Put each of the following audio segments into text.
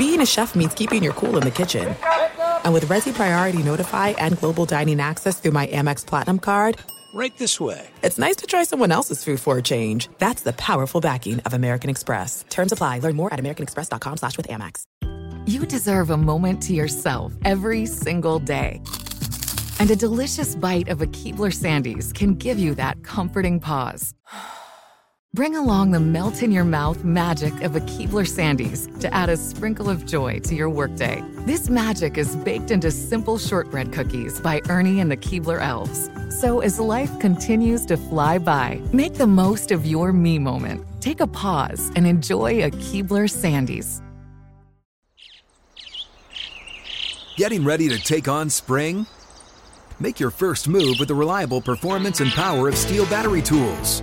being a chef means keeping your cool in the kitchen. And with Resy Priority Notify and Global Dining Access through my Amex Platinum card, right this way. It's nice to try someone else's food for a change. That's the powerful backing of American Express. Terms apply. Learn more at americanexpress.com slash with Amex. You deserve a moment to yourself every single day. And a delicious bite of a Keebler Sandies can give you that comforting pause. Bring along the melt in your mouth magic of a Keebler Sandies to add a sprinkle of joy to your workday. This magic is baked into simple shortbread cookies by Ernie and the Keebler Elves. So as life continues to fly by, make the most of your me moment. Take a pause and enjoy a Keebler Sandies. Getting ready to take on spring? Make your first move with the reliable performance and power of STIHL battery tools.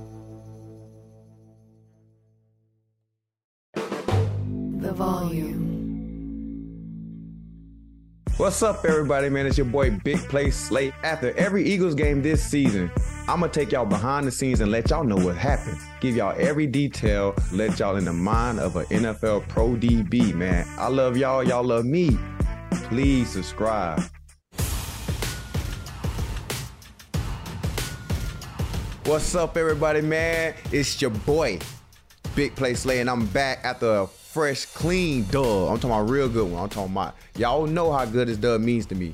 What's up, everybody, man? It's your boy Big Play Slay. After every Eagles game this season, I'm gonna take y'all behind the scenes and let y'all know what happened. Give y'all every detail, let y'all in the mind of an NFL Pro DB, man. I love y'all, y'all love me. Please subscribe. What's up, everybody, man? It's your boy, Big Play Slay, and I'm back after a fresh, clean dub. I'm talking about real good one. I'm talking about y'all know how good this dub means to me.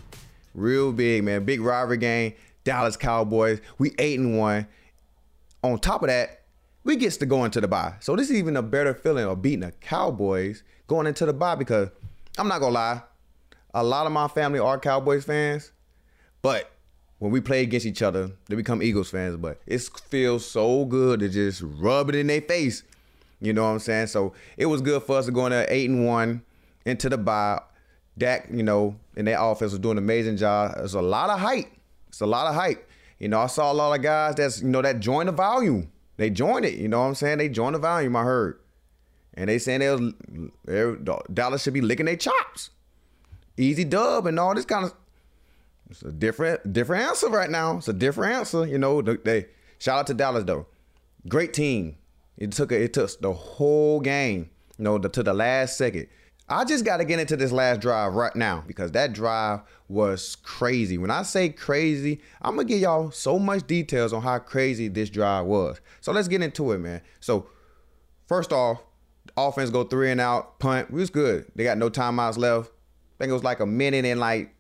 Real big, man. Big rivalry game. Dallas Cowboys. We eight and one. On top of that, we gets to go into the bye. So this is even a better feeling of beating the Cowboys going into the bye because I'm not gonna lie, a lot of my family are Cowboys fans, but when we play against each other, they become Eagles fans. But it feels so good to just rub it in their face. You know what I'm saying? So it was good for us to go in there eight and one into the bye. Dak, you know, and their offense was doing an amazing job. There's a lot of hype. It's a lot of hype. You know, I saw a lot of guys that's, you know, that joined the volume. They joined it. You know what I'm saying? They joined the volume, I heard. And they saying they was, they, Dallas should be licking their chops. Easy dub and all this kind of it's a different different answer right now. It's a different answer. You know, they shout out to Dallas though. Great team. It took a, it took the whole game, you know, the, to the last second. I just got to get into this last drive right now because that drive was crazy. When I say crazy, I'm gonna give y'all so much details on how crazy this drive was. So let's get into it, man. So first off, offense go three and out, punt. It was good. They got no timeouts left. I think it was like a minute and like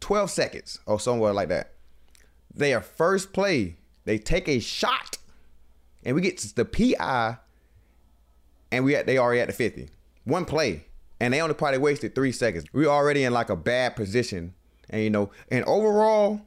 12 seconds or somewhere like that. Their first play, they take a shot, and we get to the PI, and we at they already at the 50. One play, and they only probably wasted three seconds. We already in like a bad position, and you know, and overall,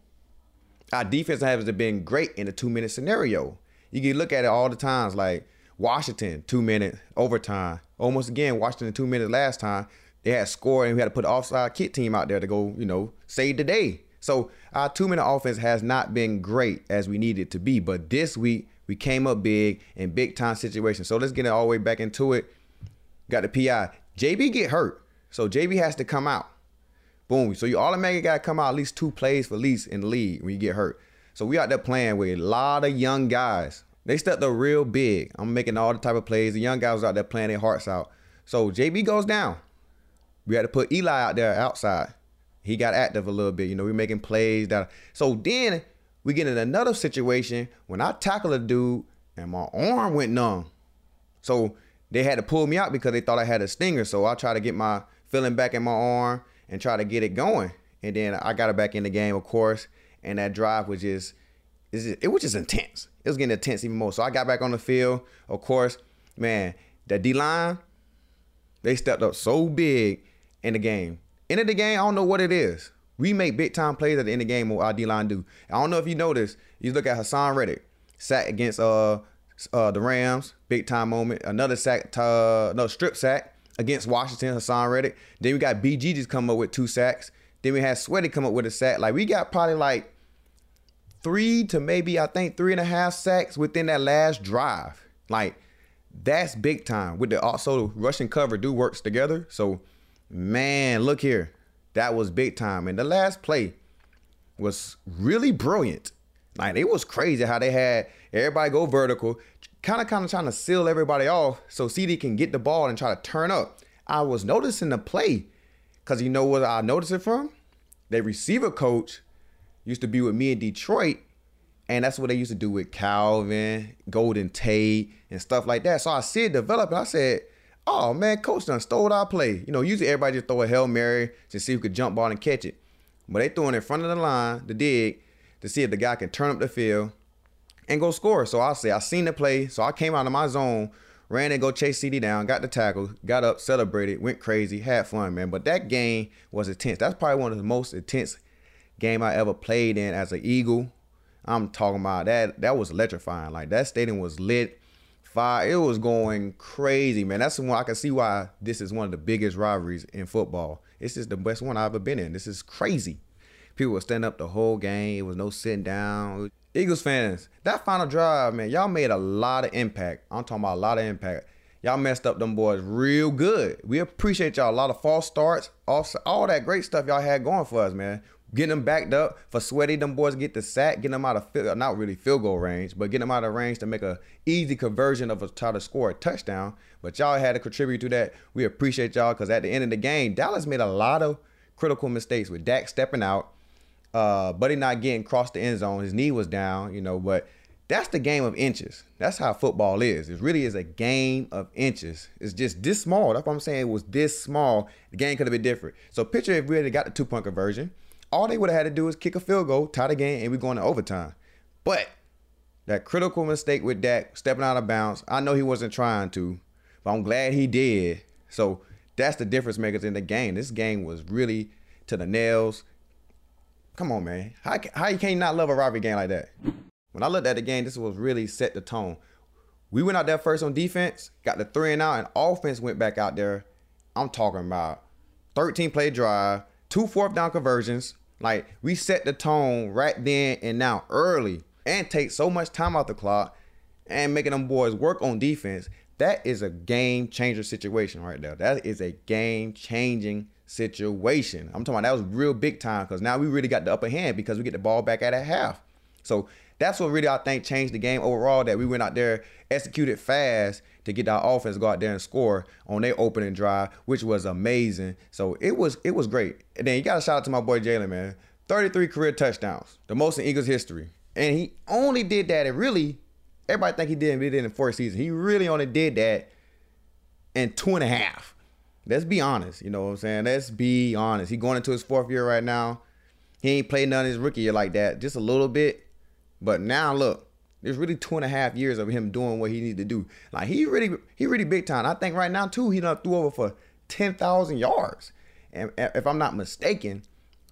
our defense has been great in a two minute scenario. You can look at it all the times, like Washington, two minute overtime. Almost again, Washington two minutes last time. They had scored and we had to put the offside kit team out there to go, you know, save the day. So our two minute offense has not been great as we needed to be. But this week we came up big in big time situations. So let's get it all the way back into it. Got the PI. JB get hurt. So JB has to come out. Boom. So you automatically got to come out at least two plays for least in the league when you get hurt. So we out there playing with a lot of young guys. They stepped up real big. I'm making all the type of plays. The young guys was out there playing their hearts out. So JB goes down. We had to put Eli out there outside. He got active a little bit. You know, we're making plays that. So then we get in another situation when I tackle a dude and my arm went numb. So they had to pull me out because they thought I had a stinger. So I try to get my feeling back in my arm and try to get it going. And then I got it back in the game, of course. And that drive was just, it was just intense. It was getting intense even more. So I got back on the field. Of course, man, that D line, they stepped up so big in the game. End of the game, I don't know what it is. We make big time plays at the end of the game what our D line do. I don't know if you noticed. You look at Haason Reddick, sack against uh uh the Rams, big time moment. Another sack, uh, no strip sack against Washington, Haason Reddick. Then we got BG just come up with two sacks. Then we had Sweaty come up with a sack. Like we got probably like three to maybe I think three and a half sacks within that last drive. Like that's big time. With the also rushing cover do works together. So, man, look here. That was big time. And the last play was really brilliant. Like it was crazy how they had everybody go vertical, kind of kind of trying to seal everybody off so CeeDee can get the ball and try to turn up. I was noticing the play because you know what I noticed it from? Their receiver coach used to be with me in Detroit, and that's what they used to do with Calvin, Golden Tate, and stuff like that. So I see it develop, and I said, "Oh man, coach done stole our play." You know, usually everybody just throw a hail mary to see who could jump ball and catch it, but they threw it in front of the line, the dig, to see if the guy can turn up the field and go score. So I say I seen the play, so I came out of my zone, ran and go chase CeeDee down, got the tackle, got up, celebrated, went crazy, had fun, man. But that game was intense. That's probably one of the most intense game I ever played in as an Eagle. I'm talking about that. That was electrifying. Like that stadium was lit. Fire. It was going crazy, man. That's when I can see why this is one of the biggest rivalries in football. This is the best one I've ever been in. This is crazy. People were standing up the whole game. It was no sitting down. Eagles fans, that final drive, man, y'all made a lot of impact. I'm talking about a lot of impact. Y'all messed up them boys real good. We appreciate y'all. A lot of false starts, all, all that great stuff y'all had going for us, man. Getting them backed up for sweaty, them boys get the sack, getting them out of field, not really field goal range, but getting them out of range to make a easy conversion of a try to score a touchdown. But y'all had to contribute to that. We appreciate y'all because at the end of the game, Dallas made a lot of critical mistakes with Dak stepping out uh, Buddy not getting across the end zone. His knee was down, you know, but that's the game of inches. That's how football is. It really is a game of inches. It's just this small. That's what I'm saying. It was this small. The game could have been different. So picture if we had got the two point conversion, all they would have had to do is kick a field goal, tie the game, and we're going to overtime. But that critical mistake with Dak stepping out of bounds, I know he wasn't trying to, but I'm glad he did. So that's the difference makers in the game. This game was really to the nails. Come on, man. How, how you can't not love a rivalry game like that? When I looked at the game, this was really set the tone. We went out there first on defense, got the three and out, and offense went back out there. I'm talking about 13 play drive, two fourth down conversions. Like we set the tone right then and now early and take so much time off the clock and making them boys work on defense. That is a game changer situation right there. That is a game changing situation. I'm talking about that was real big time because now we really got the upper hand because we get the ball back at a half. So that's what really I think changed the game overall. That we went out there, executed fast to get our offense go out there and score on their opening drive, which was amazing. So it was it was great. And then you got to shout out to my boy Jalen, man. 33 career touchdowns, the most in Eagles history, and he only did that. And really, everybody think he did. Did in four seasons. He really only did that in two and a half. Let's be honest. You know what I'm saying? Let's be honest. He going into his fourth year right now. He ain't played none of his rookie year like that, just a little bit. But now look, there's really two and a half years of him doing what he needs to do. Like he really, he really big time. I think right now too, he done threw over for ten thousand yards. And if I'm not mistaken,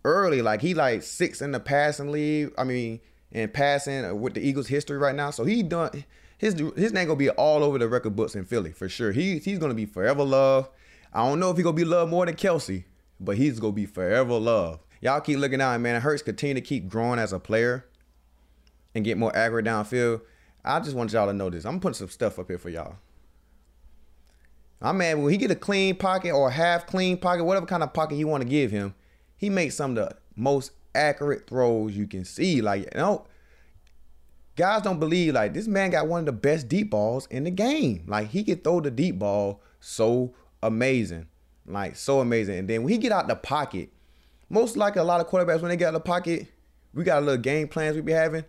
early like he like six in the passing league. I mean, in passing uh, with the Eagles history right now. So he done his his name gonna be all over the record books in Philly for sure. He he's gonna be forever loved. I don't know if he gonna be loved more than Kelce, but he's gonna be forever loved. Y'all keep looking out, man. Hurts continue to keep growing as a player and get more aggro downfield. I just want y'all to know this. I'm putting some stuff up here for y'all. I'm man, when he get a clean pocket or half clean pocket, whatever kind of pocket you want to give him, he makes some of the most accurate throws you can see. Like, you know, guys don't believe like this man got one of the best deep balls in the game. Like he can throw the deep ball so amazing. Like so amazing. And then when he get out the pocket, most like a lot of quarterbacks when they get out the pocket, we got a little game plans we be having.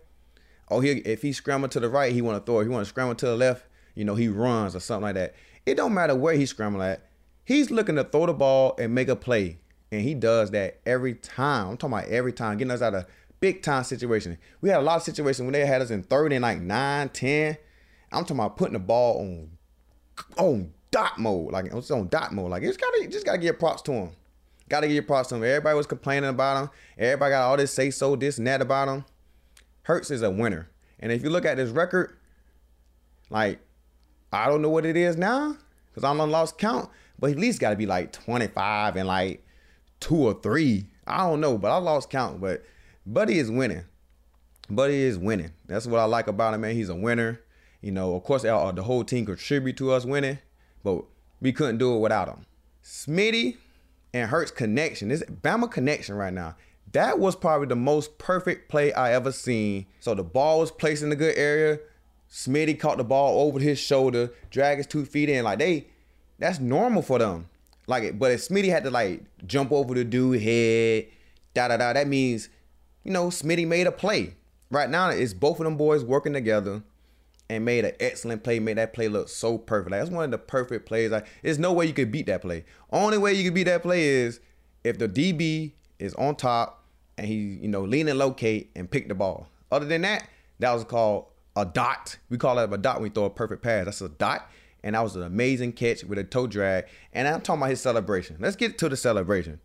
Oh, he if he scramble to the right, he want to throw. He want to scramble to the left, you know, he runs or something like that. It don't matter where he's scrambling at. He's looking to throw the ball and make a play. And he does that every time. I'm talking about every time, getting us out of big time situation. We had a lot of situations when they had us in third and like nine, 10. I'm talking about putting the ball on on dot mode. Like it's on dot mode. Like it's gotta just gotta give props to him. Gotta give props to him. Everybody was complaining about him. Everybody got all this say so, this and that about him. Hurts is a winner. And if you look at this record, like I don't know what it is now, because I'm on lost count, but at least gotta be like 25 and like two or three. I don't know, but I lost count. But Buddy is winning. Buddy is winning. That's what I like about him, man. He's a winner. You know, of course, uh, the whole team contribute to us winning, but we couldn't do it without him. Smitty and Hurts connection, this Bama connection right now. That was probably the most perfect play I ever seen. So the ball was placed in a good area. Smitty caught the ball over his shoulder, drag his two feet in. Like they, that's normal for them. Like, but if Smitty had to like jump over the dude head, da da da, that means, you know, Smitty made a play. Right now, it's both of them boys working together and made an excellent play, made that play look so perfect. Like, that's one of the perfect plays. Like, there's no way you could beat that play. Only way you could beat that play is if the DB is on top and he, you know, lean and locate and pick the ball. Other than that, that was called a dot. We call it a dot when we throw a perfect pass. That's a dot. And that was an amazing catch with a toe drag. And I'm talking about his celebration. Let's get to the celebration.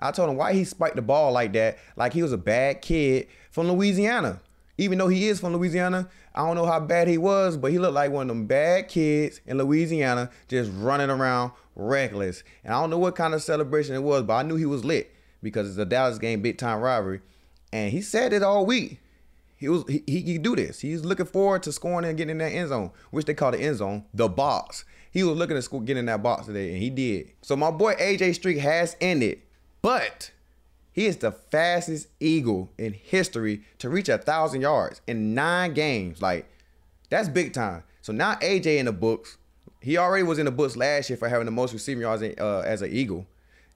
I told him why he spiked the ball like that, like he was a bad kid from Louisiana. Even though he is from Louisiana, I don't know how bad he was, but he looked like one of them bad kids in Louisiana just running around reckless. And I don't know what kind of celebration it was, but I knew he was lit because it's a Dallas game, big time rivalry. And he said it all week. He was he, he could do this. He's looking forward to scoring and getting in that end zone, which they call the end zone, the box. He was looking to score, get in that box today, and he did. So my boy AJ streak has ended, but he is the fastest Eagle in history to reach a thousand yards in nine games. Like, that's big time. So now AJ in the books. He already was in the books last year for having the most receiving yards uh, as an Eagle.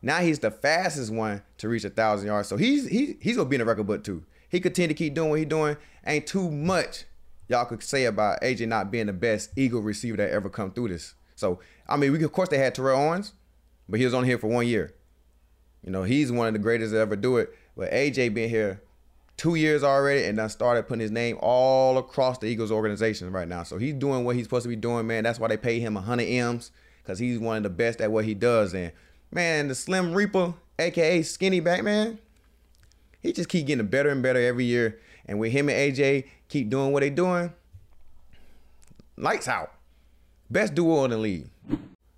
Now he's the fastest one to reach a thousand yards. So he's he, he's gonna be in the record book too. He continue to keep doing what he's doing. Ain't too much y'all could say about AJ not being the best Eagle receiver that ever come through this. So I mean, we of course they had Terrell Owens, but he was only here for one year. You know, he's one of the greatest to ever do it. But AJ been here two years already and done started putting his name all across the Eagles organization right now. So he's doing what he's supposed to be doing, man. That's why they pay him 100 M's because he's one of the best at what he does. And man, the Slim Reaper, aka Skinny Batman, he just keep getting better and better every year. And with him and AJ keep doing what they doing, lights out. Best duo in the league.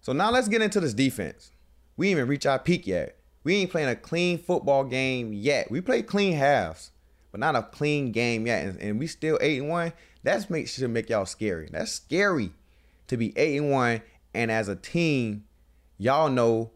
So now let's get into this defense. We even reach our peak yet. We ain't playing a clean football game yet. We play clean halves, but not a clean game yet. And, and we still eight and one. That's make should make y'all scary. That's scary to be eight and one. And as a team, y'all know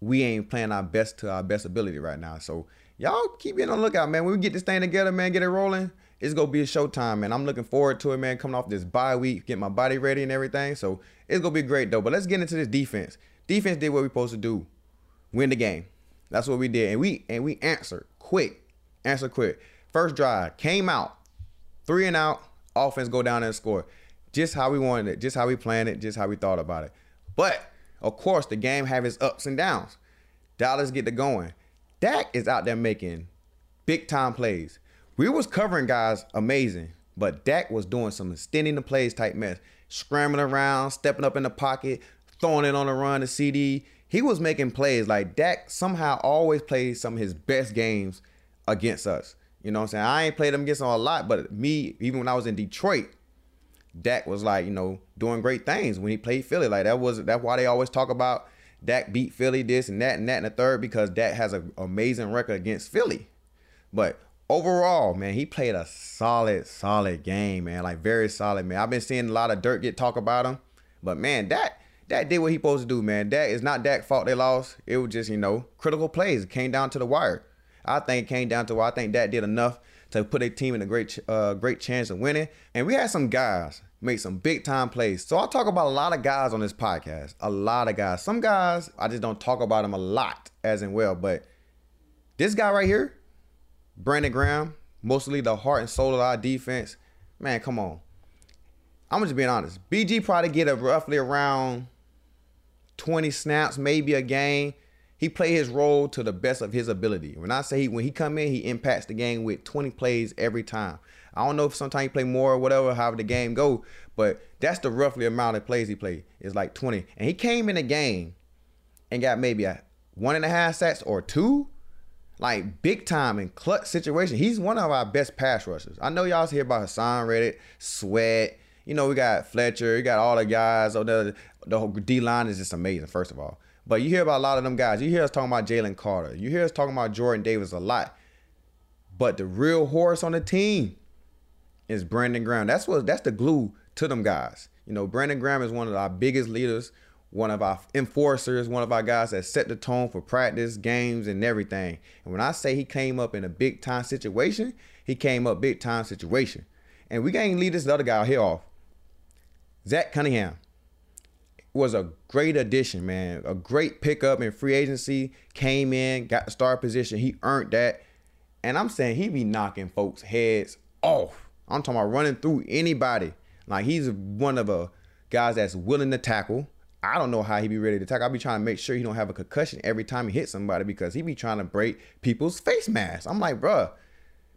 we ain't playing our best to our best ability right now. So y'all keep being on the lookout, man. When we get this thing together, man, get it rolling. It's gonna be a showtime, man. I'm looking forward to it, man. Coming off this bye week, get my body ready and everything. So it's gonna be great though. But let's get into this defense. Defense did what we supposed to do. Win the game. That's what we did. And we and we answered quick. Answer quick. First drive came out. Three and out. Offense go down and score. Just how we wanted it. Just how we planned it. Just how we thought about it. But of course, the game have its ups and downs. Dallas get to going. Dak is out there making big time plays. We was covering guys amazing, but Dak was doing some extending the plays type mess, scrambling around, stepping up in the pocket, throwing it on the run to CeeDee, he was making plays. Like Dak somehow always plays some of his best games against us. You know what I'm saying? I ain't played him against him a lot, but me, even when I was in Detroit, Dak was like, you know, doing great things when he played Philly. Like that was that's why they always talk about Dak beat Philly this and that and that and the third because Dak has an amazing record against Philly. But overall, man, he played a solid, solid game, man. Like very solid, man. I've been seeing a lot of dirt get talk about him, but man, Dak Dak did what he supposed to do, man. Dak is not Dak's fault they lost. It was just, you know, critical plays. It came down to the wire. I think it came down to where I think Dak did enough to put a team in a great uh, great chance of winning. And we had some guys make some big time plays. So I talk about a lot of guys on this podcast. A lot of guys. Some guys, I just don't talk about them a lot as in well. But this guy right here, Brandon Graham, mostly the heart and soul of our defense. Man, come on. I'm just being honest. BG probably get a roughly around 20 snaps, maybe a game. He play his role to the best of his ability. When I say he, when he come in, he impacts the game with 20 plays every time. I don't know if sometimes he play more or whatever, however the game go, but that's the roughly amount of plays he played. It's like 20. And he came in the game and got maybe a one and a half sacks or two. Like big time in clutch situation. He's one of our best pass rushers. I know y'all hear about Haason Reddick, Sweat. You know, we got Fletcher, you got all the guys on the the D line is just amazing, first of all. But you hear about a lot of them guys. You hear us talking about Jalen Carter. You hear us talking about Jordan Davis a lot. But the real horse on the team is Brandon Graham. That's what that's the glue to them guys. You know, Brandon Graham is one of our biggest leaders, one of our enforcers, one of our guys that set the tone for practice, games, and everything. And when I say he came up in a big time situation, he came up big time situation. And we can't leave this other guy here off. Zach Cunningham was a great addition, man. A great pickup in free agency. Came in, got the star position. He earned that. And I'm saying he be knocking folks' heads off. I'm talking about running through anybody. Like he's one of the guys that's willing to tackle. I don't know how he be ready to tackle. I'll be trying to make sure he don't have a concussion every time he hits somebody because he be trying to break people's face masks. I'm like, bruh,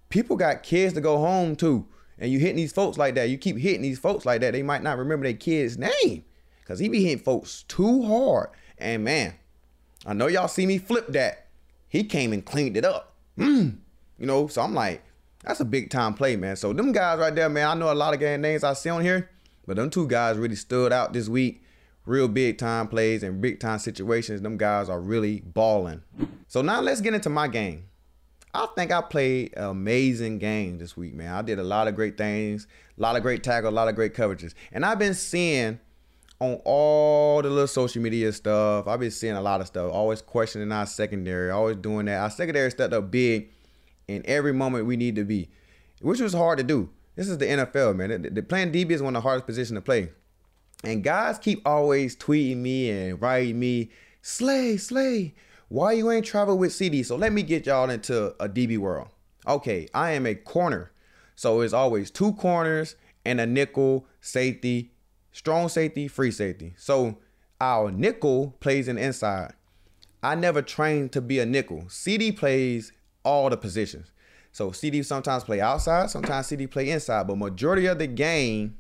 people got kids to go home to. And you hitting these folks like that. You keep hitting these folks like that. They might not remember their kid's name. Cause he be hitting folks too hard. And man, I know y'all see me flip that. He came and cleaned it up. Mm. You know, so I'm like, that's a big time play, man. So them guys right there, man, I know a lot of game names I see on here, but them two guys really stood out this week. Real big time plays and big time situations. Them guys are really balling. So now let's get into my game. I think I played an amazing game this week, man. I did a lot of great things, a lot of great tackles, a lot of great coverages. And I've been seeing on all the little social media stuff. I've been seeing a lot of stuff. Always questioning our secondary. Always doing that. Our secondary stepped up big in every moment we need to be, which was hard to do. This is the NFL, man. The, the playing DB is one of the hardest positions to play. And guys keep always tweeting me and writing me, Slay, Slay, why you ain't travel with CeeDee? So let me get y'all into a DB world. Okay, I am a corner. So it's always two corners and a nickel safety strong safety, free safety. So our nickel plays in inside. I never trained to be a nickel. CeeDee plays all the positions. So CeeDee sometimes play outside, sometimes CeeDee play inside, but majority of the game,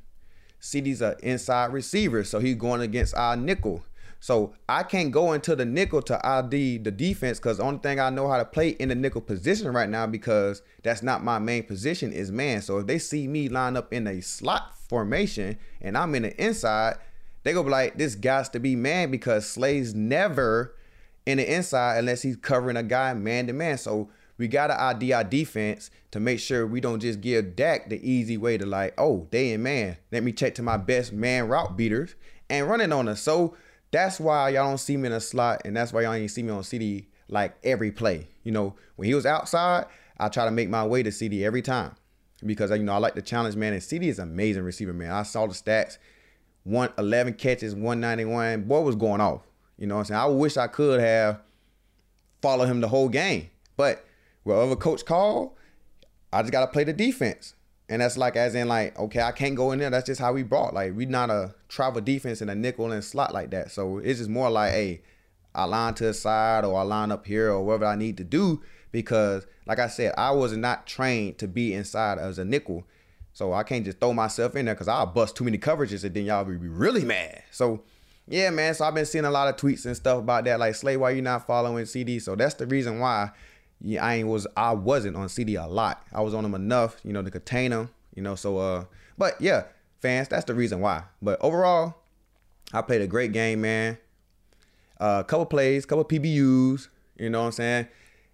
CeeDee's an inside receiver. So he's going against our nickel. So I can't go into the nickel to ID the defense because the only thing I know how to play in the nickel position right now because that's not my main position is man. So if they see me line up in a slot formation and I'm in the inside, they go be like, this got to be man because Slay's never in the inside unless he's covering a guy man to man. So we gotta ID our defense to make sure we don't just give Dak the easy way to like, oh, they in man. Let me check to my best man route beaters and running on us. So that's why y'all don't see me in a slot, and that's why y'all ain't see me on CeeDee like every play. You know, when he was outside, I try to make my way to CeeDee every time because you know I like the challenge, man. And CeeDee is amazing receiver, man. I saw the stats, one eleven catches, one ninety one. Boy was going off. You know what I'm saying? I wish I could have followed him the whole game, but whatever coach called, I just got to play the defense. And that's like, as in, like, okay, I can't go in there. That's just how we brought. Like, we not a travel defense in a nickel and slot like that. So it's just more like, hey, I line to the side or I line up here or whatever I need to do because, like I said, I was not trained to be inside as a nickel. So I can't just throw myself in there because I'll bust too many coverages and then y'all be really mad. So, yeah, man. So I've been seeing a lot of tweets and stuff about that. Like, Slay, why you not following CeeDee? So that's the reason why yeah, I was I wasn't on CeeDee a lot. I was on them enough, you know, to contain them, you know. So uh, but yeah, fans, that's the reason why. But overall, I played a great game, man. A uh, couple plays, couple PBUs, you know what I'm saying.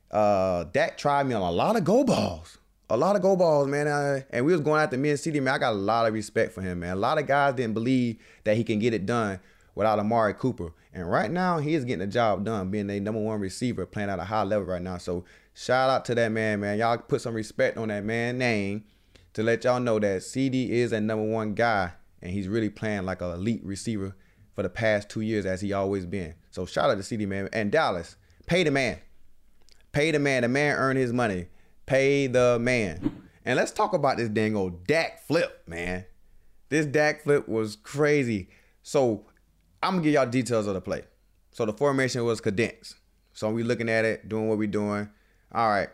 Uh, tried me on a lot of go balls, a lot of go balls, man. And we was going after me and CeeDee, man. I got a lot of respect for him, man. A lot of guys didn't believe that he can get it done without Amari Cooper. And right now, he is getting the job done, being a number one receiver, playing at a high level right now. So shout out to that man, man. Y'all put some respect on that man name to let y'all know that CeeDee is a number one guy, and he's really playing like an elite receiver for the past two years as he always been. So shout out to CeeDee, man. And Dallas, pay the man. Pay the man. The man earned his money. Pay the man. And let's talk about this dang old Dak flip, man. This Dak flip was crazy. So I'm gonna give y'all details of the play. So the formation was condensed. So we looking at it, doing what we doing. All right.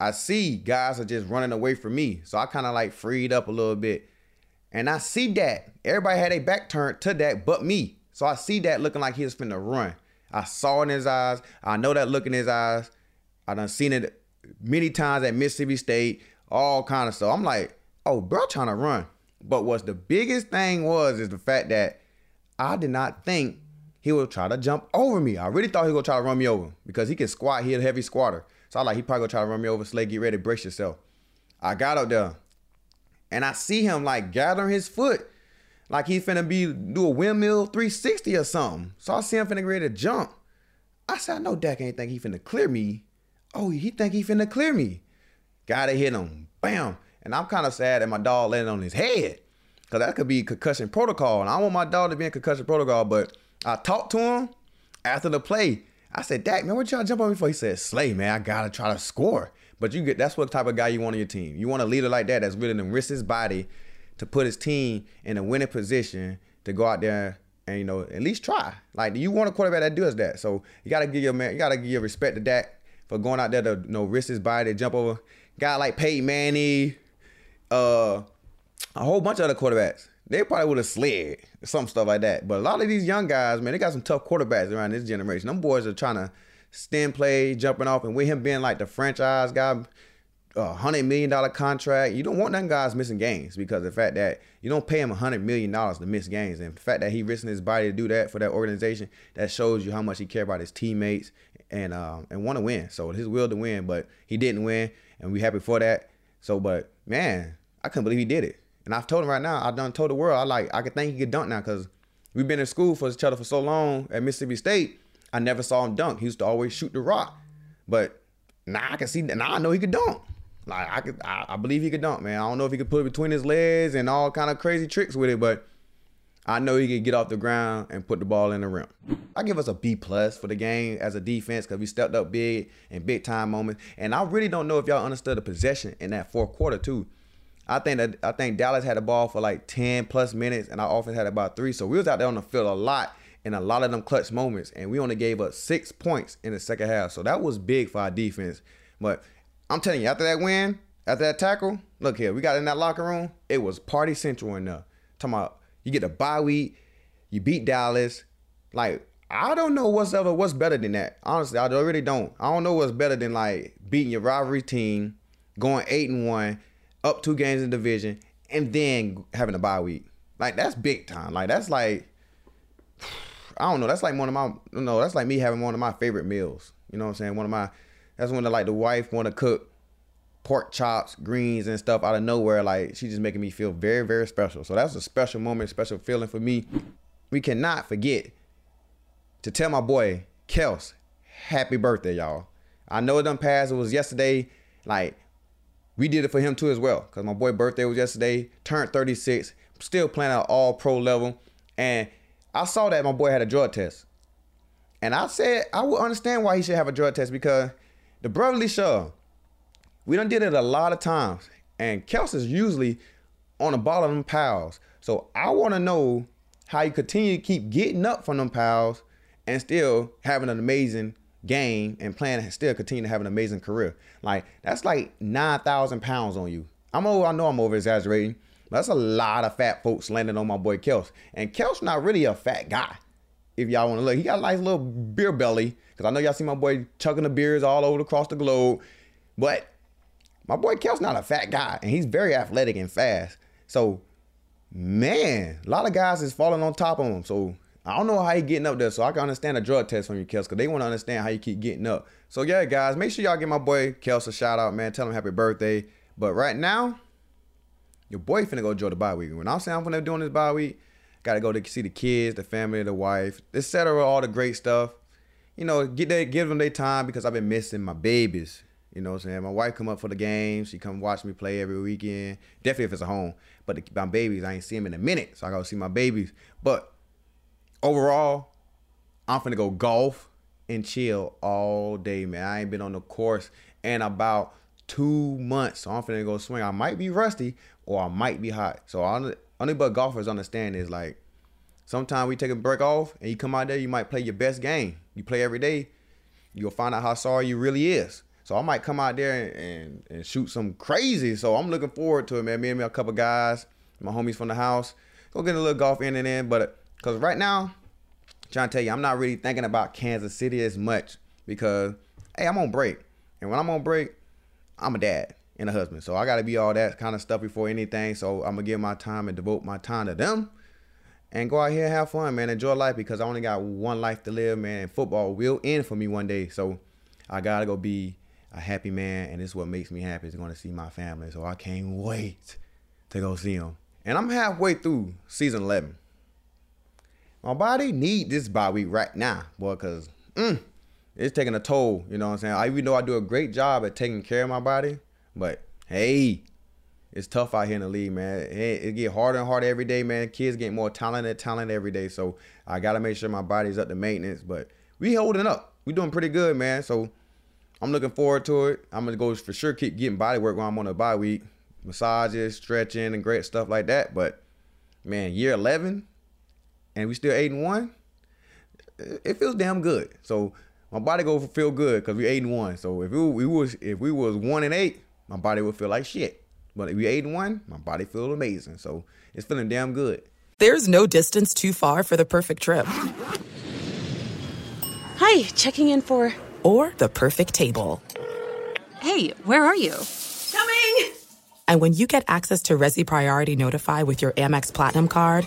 I see guys are just running away from me. So I kind of like freed up a little bit. And I see that. Everybody had a back turned to that but me. So I see that looking like he was finna run. I saw in his eyes. I know that look in his eyes. I done seen it many times at Mississippi State, all kind of stuff. I'm like, oh, bro, trying to run. But what's the biggest thing was is the fact that I did not think he would try to jump over me. I really thought he was gonna try to run me over because he can squat. He a heavy squatter. So I like he probably gonna try to run me over. Slay, get ready, brace yourself. I got up there, and I see him like gathering his foot Like he finna be do a windmill 360 or something. So I see him finna get ready to jump. I said, I know Dak ain't think he finna clear me. Oh, he think he finna clear me. Gotta hit him. Bam. And I'm kind of sad that my dog landed on his head. Cause that could be concussion protocol. And I want my dog to be in concussion protocol, but I talked to him after the play. I said, Dak, man, what y'all jump on me for? He said, Slay, man, I gotta try to score. But you get that's what type of guy you want on your team. You want a leader like that that's willing to risk his body to put his team in a winning position to go out there and you know at least try. Like you want a quarterback that does that. So you gotta give your man, you gotta give your respect to Dak for going out there to you know risk his body, to jump over. Guy like Peyton Manning, uh, a whole bunch of other quarterbacks. They probably would have slid some stuff like that. But a lot of these young guys, man, they got some tough quarterbacks around this generation. Them boys are trying to stem play, jumping off, and with him being like the franchise guy, a hundred million dollar contract. You don't want them guys missing games because the fact that you don't pay him a hundred million dollars to miss games, and the fact that he risking his body to do that for that organization, that shows you how much he care about his teammates and um, and want to win. So his will to win, but he didn't win, and we happy for that. So, but man, I couldn't believe he did it. And I've told him right now, I done told the world, I like, I could think he could dunk now because we've been in school for each other for so long at Mississippi State. I never saw him dunk. He used to always shoot the rock, but now I can see. Now I know he could dunk. Like I could, I, I, believe he could dunk, man. I don't know if he could put it between his legs and all kind of crazy tricks with it, but I know he could get off the ground and put the ball in the rim. I give us a B plus for the game as a defense because we stepped up big in big time moments. And I really don't know if y'all understood the possession in that fourth quarter too. I think that I think Dallas had the ball for like 10 plus minutes and our offense had about three. So we was out there on the field a lot in a lot of them clutch moments. And we only gave up six points in the second half. So that was big for our defense. But I'm telling you, after that win, after that tackle, look here, we got in that locker room. It was party central in there. Talking about you get a bye week, you beat Dallas. Like I don't know what's ever what's better than that. Honestly, I really don't. I don't know what's better than like beating your rivalry team, going eight and one, up two games in division, and then having a bye week. Like that's big time. Like that's like I don't know. That's like one of my no. That's like me having one of my favorite meals. You know what I'm saying? One of my that's when the, like the wife want to cook pork chops, greens, and stuff out of nowhere. Like she's just making me feel very, very special. So that's a special moment, special feeling for me. We cannot forget to tell my boy Kels, happy birthday, y'all. I know it done passed. It was yesterday. Like we did it for him too as well. Cause my boy birthday was yesterday. Turned 36. Still playing at all pro level. And I saw that my boy had a drug test. And I said I would understand why he should have a drug test because the brotherly shove. We done did it a lot of times. And Kels is usually on the ball of them pals. So I want to know how you continue to keep getting up from them pals and still having an amazing game and playing and still continue to have an amazing career. Like that's like 9,000 pounds on you. I'm over, I know I'm over exaggerating, but that's a lot of fat folks landing on my boy Kels. And Kels not really a fat guy. If y'all want to look, he got a nice little beer belly. Cause I know y'all see my boy chugging the beers all over across the globe. But my boy Kel's not a fat guy, and he's very athletic and fast. So, man, a lot of guys is falling on top of him. So I don't know how he getting up there. So I can understand a drug test from you, Kels, because they want to understand how you keep getting up. So yeah, guys, make sure y'all give my boy Kels a shout out, man. Tell him happy birthday. But right now, your boy finna go enjoy the bye week. When I'm saying I'm finna doing this bye week, gotta go to see the kids, the family, the wife, etc. All the great stuff you know, get that, give them their time because I've been missing my babies. You know what I'm saying? My wife come up for the games. She come watch me play every weekend. Definitely if it's a home. But the, my babies, I ain't see them in a minute. So I gotta see my babies. But overall, I'm finna go golf and chill all day, man. I ain't been on the course in about two months. So I'm finna go swing. I might be rusty or I might be hot. So only, only but golfers understand is like Sometimes we take a break off and you come out there, you might play your best game. You play every day, you'll find out how sorry you really is. So I might come out there and, and, and shoot some crazy. So I'm looking forward to it, man. Me and me a couple guys, my homies from the house, go get a little golf in and in. But because right now, I'm trying to tell you, I'm not really thinking about Kansas City as much because hey, I'm on break, and when I'm on break, I'm a dad and a husband. So I got to be all that kind of stuff before anything. So I'm gonna give my time and devote my time to them and go out here and have fun, man. Enjoy life because I only got one life to live, man. And football will end for me one day. So I gotta go be a happy man, and this is what makes me happy is going to see my family. So I can't wait to go see them and I'm halfway through season 11. My body need this bye week right now, boy, cause mm, it's taking a toll. You know what I'm saying? I even though I do a great job at taking care of my body, but hey, it's tough out here in the league, man. It get harder and harder every day, man. Kids get more talented, talented every day. So I gotta make sure my body's up to maintenance. But we holding up. We doing pretty good, man. So I'm looking forward to it. I'm gonna go for sure keep getting body work when I'm on a bye week, massages, stretching, and great stuff like that. But man, year 11, and we still eight and one. It feels damn good. So my body go feel good because we eight and one. So if we, we was if we was one and eight, my body would feel like shit. But if we eight and one, my body feel amazing. So it's feeling damn good. There's no distance too far for the perfect trip. Hi, checking in for or the perfect table. Hey, where are you? Coming! And when you get access to Resy Priority Notify with your Amex Platinum card,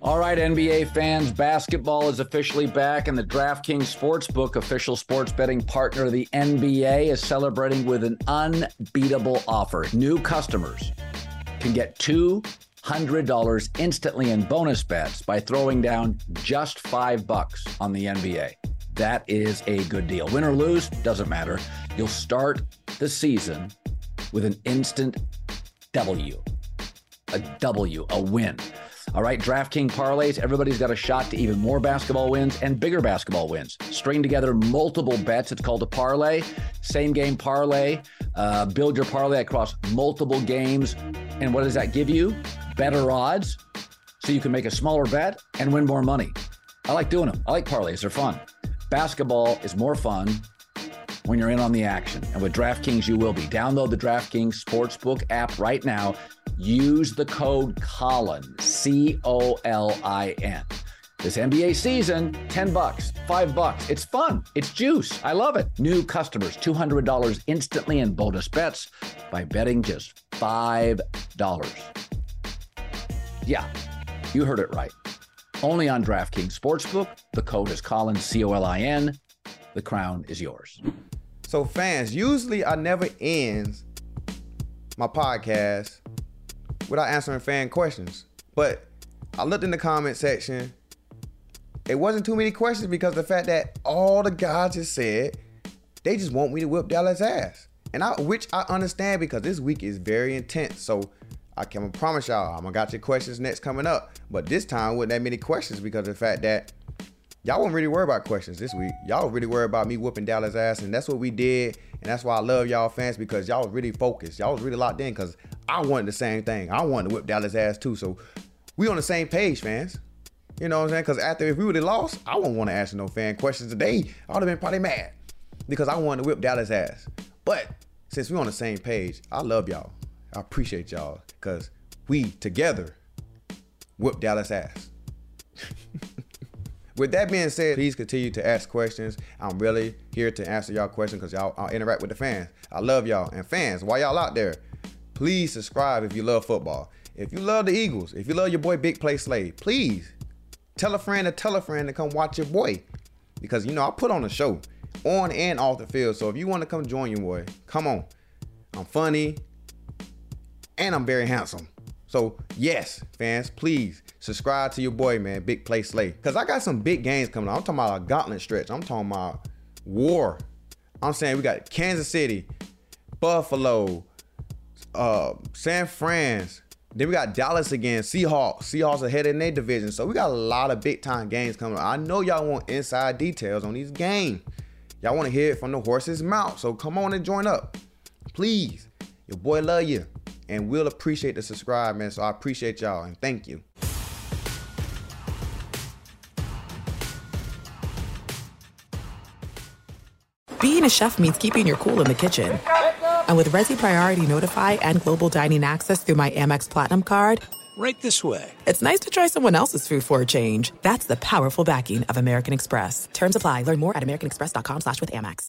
All right, NBA fans, basketball is officially back, and the DraftKings Sportsbook, official sports betting partner of the NBA, is celebrating with an unbeatable offer. New customers can get $200 instantly in bonus bets by throwing down just five bucks on the NBA. That is a good deal. Win or lose, doesn't matter. You'll start the season with an instant W. A W, a win. All right, DraftKings parlays, everybody's got a shot to even more basketball wins and bigger basketball wins. String together multiple bets. It's called a parlay. Same game parlay. Uh, build your parlay across multiple games. And what does that give you? Better odds. So you can make a smaller bet and win more money. I like doing them. I like parlays. They're fun. Basketball is more fun when you're in on the action. And with DraftKings, you will be. Download the DraftKings Sportsbook app right now use the code Colin, C O L I N. This NBA season, 10 bucks, 5 bucks. It's fun. It's juice. I love it. New customers, $200 instantly in bonus bets by betting just $5. Yeah, you heard it right. Only on DraftKings Sportsbook. The code is Colin, C O L I N. The crown is yours. So, fans, usually I never end my podcast without answering fan questions. But I looked in the comment section. It wasn't too many questions because the fact that all the guys just said they just want me to whip Dallas ass. And I which I understand because this week is very intense. So I can promise y'all I'm gonna got your questions next coming up. But this time wasn't that many questions because the fact that y'all won't really worry about questions this week. Y'all really worry about me whooping Dallas ass, and that's what we did. And that's why I love y'all fans because y'all was really focused. Y'all was really locked in because I wanted the same thing. I wanted to whip Dallas ass too. So we on the same page, fans. You know what I'm saying? Because after if we would have lost, I wouldn't want to ask no fan questions today. I would have been probably mad because I wanted to whip Dallas ass. But since we on the same page, I love y'all. I appreciate y'all because we together whip Dallas ass. With that being said, please continue to ask questions. I'm really here to answer y'all questions because y'all I'll interact with the fans. I love y'all. And fans, while y'all out there, please subscribe if you love football. If you love the Eagles, if you love your boy Big Play Slay, please tell a friend to tell a friend to come watch your boy. Because you know I put on a show on and off the field. So if you want to come join your boy, come on. I'm funny and I'm very handsome. So yes, fans, please subscribe to your boy, man, Big Play Slay. Cause I got some big games coming up. I'm talking about a gauntlet stretch. I'm talking about war. I'm saying we got Kansas City, Buffalo, uh, San Fran's. Then we got Dallas again, Seahawks. Seahawks ahead in their division. So we got a lot of big time games coming. Up. I know y'all want inside details on these games. Y'all want to hear it from the horse's mouth. So come on and join up. Please. Your boy love you. And we'll appreciate the subscribe, man. So I appreciate y'all and thank you. Being a chef means keeping your cool in the kitchen. And with Resy Priority Notify and Global Dining Access through my Amex Platinum card, right this way. It's nice to try someone else's food for a change. That's the powerful backing of American Express. Terms apply. Learn more at americanexpress.com slash with Amex.